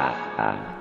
啊。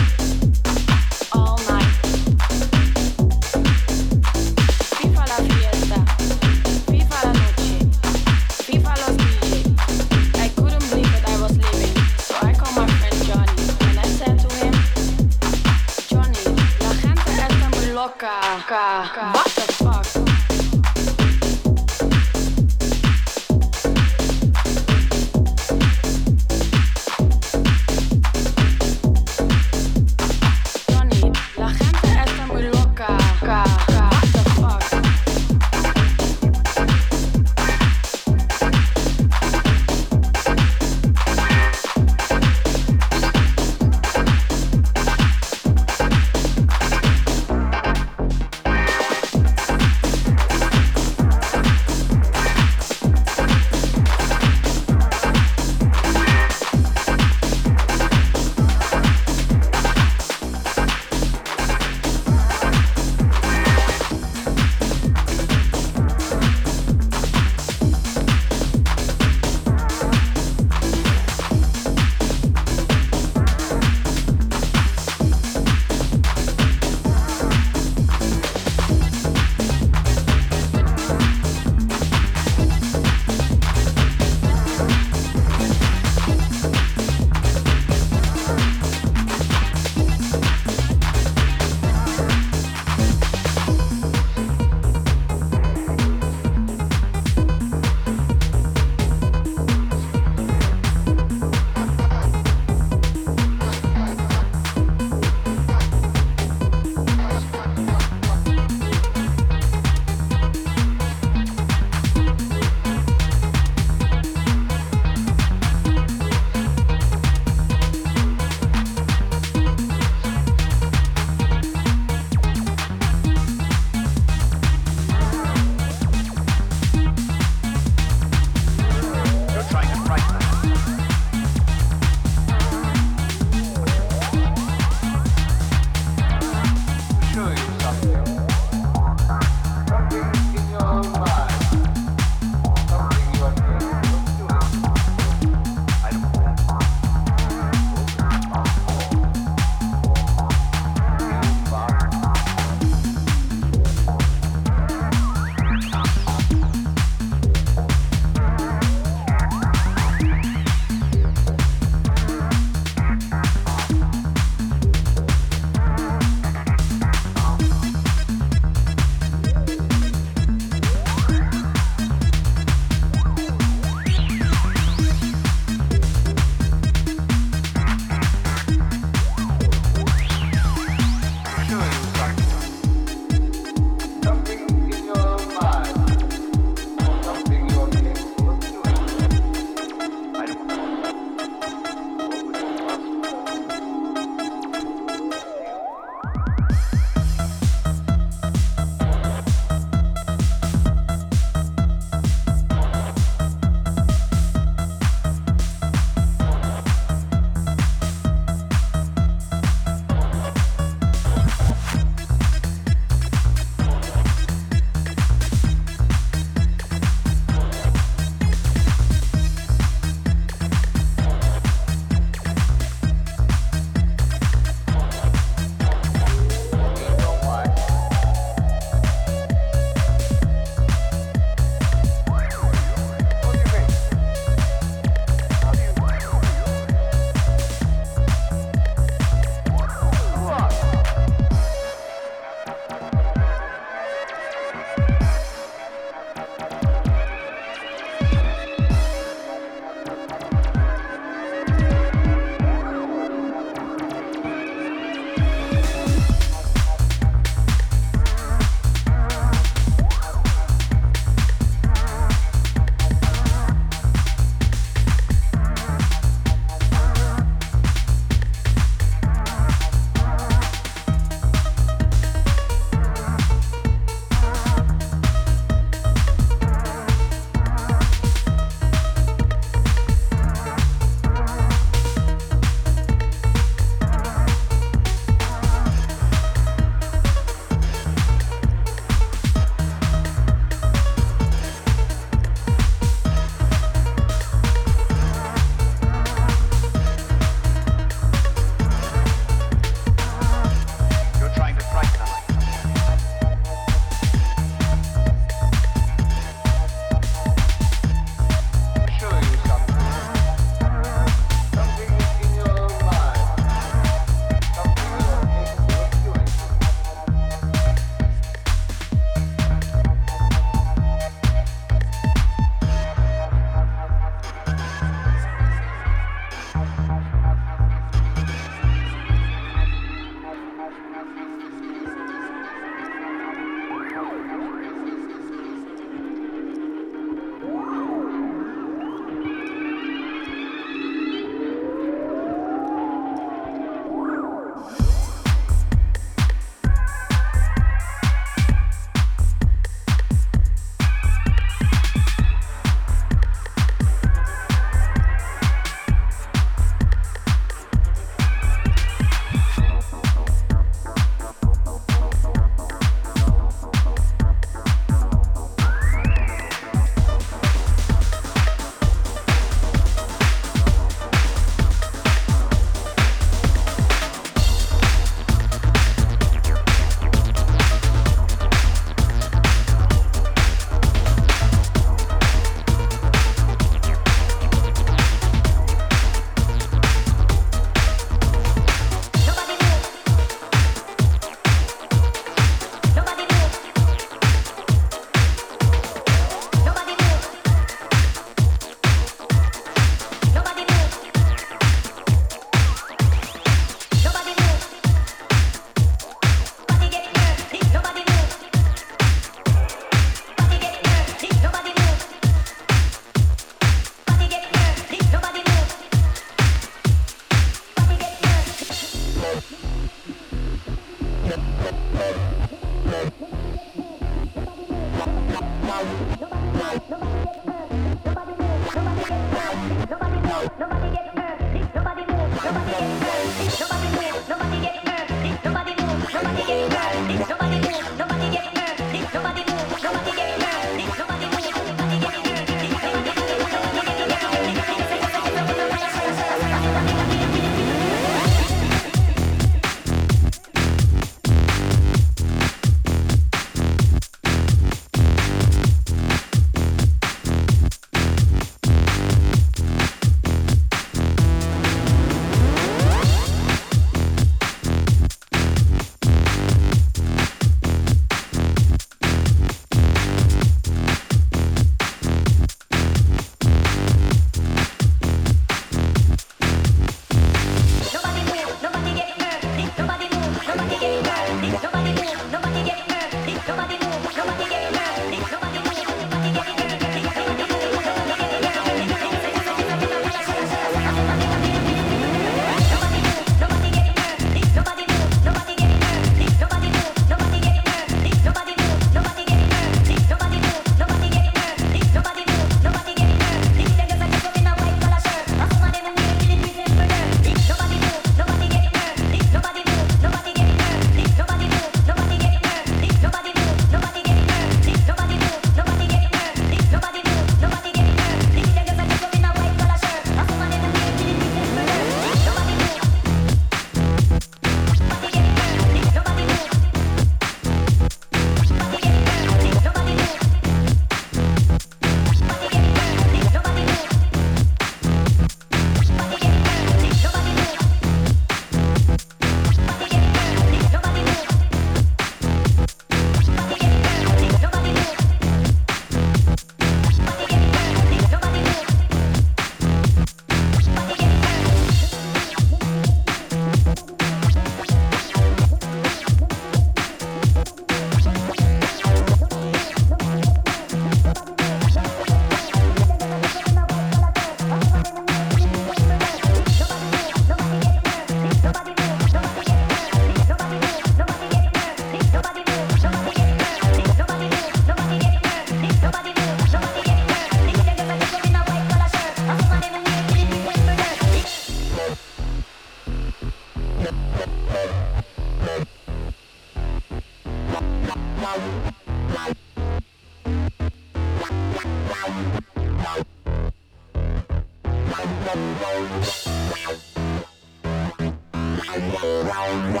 Wow, wow.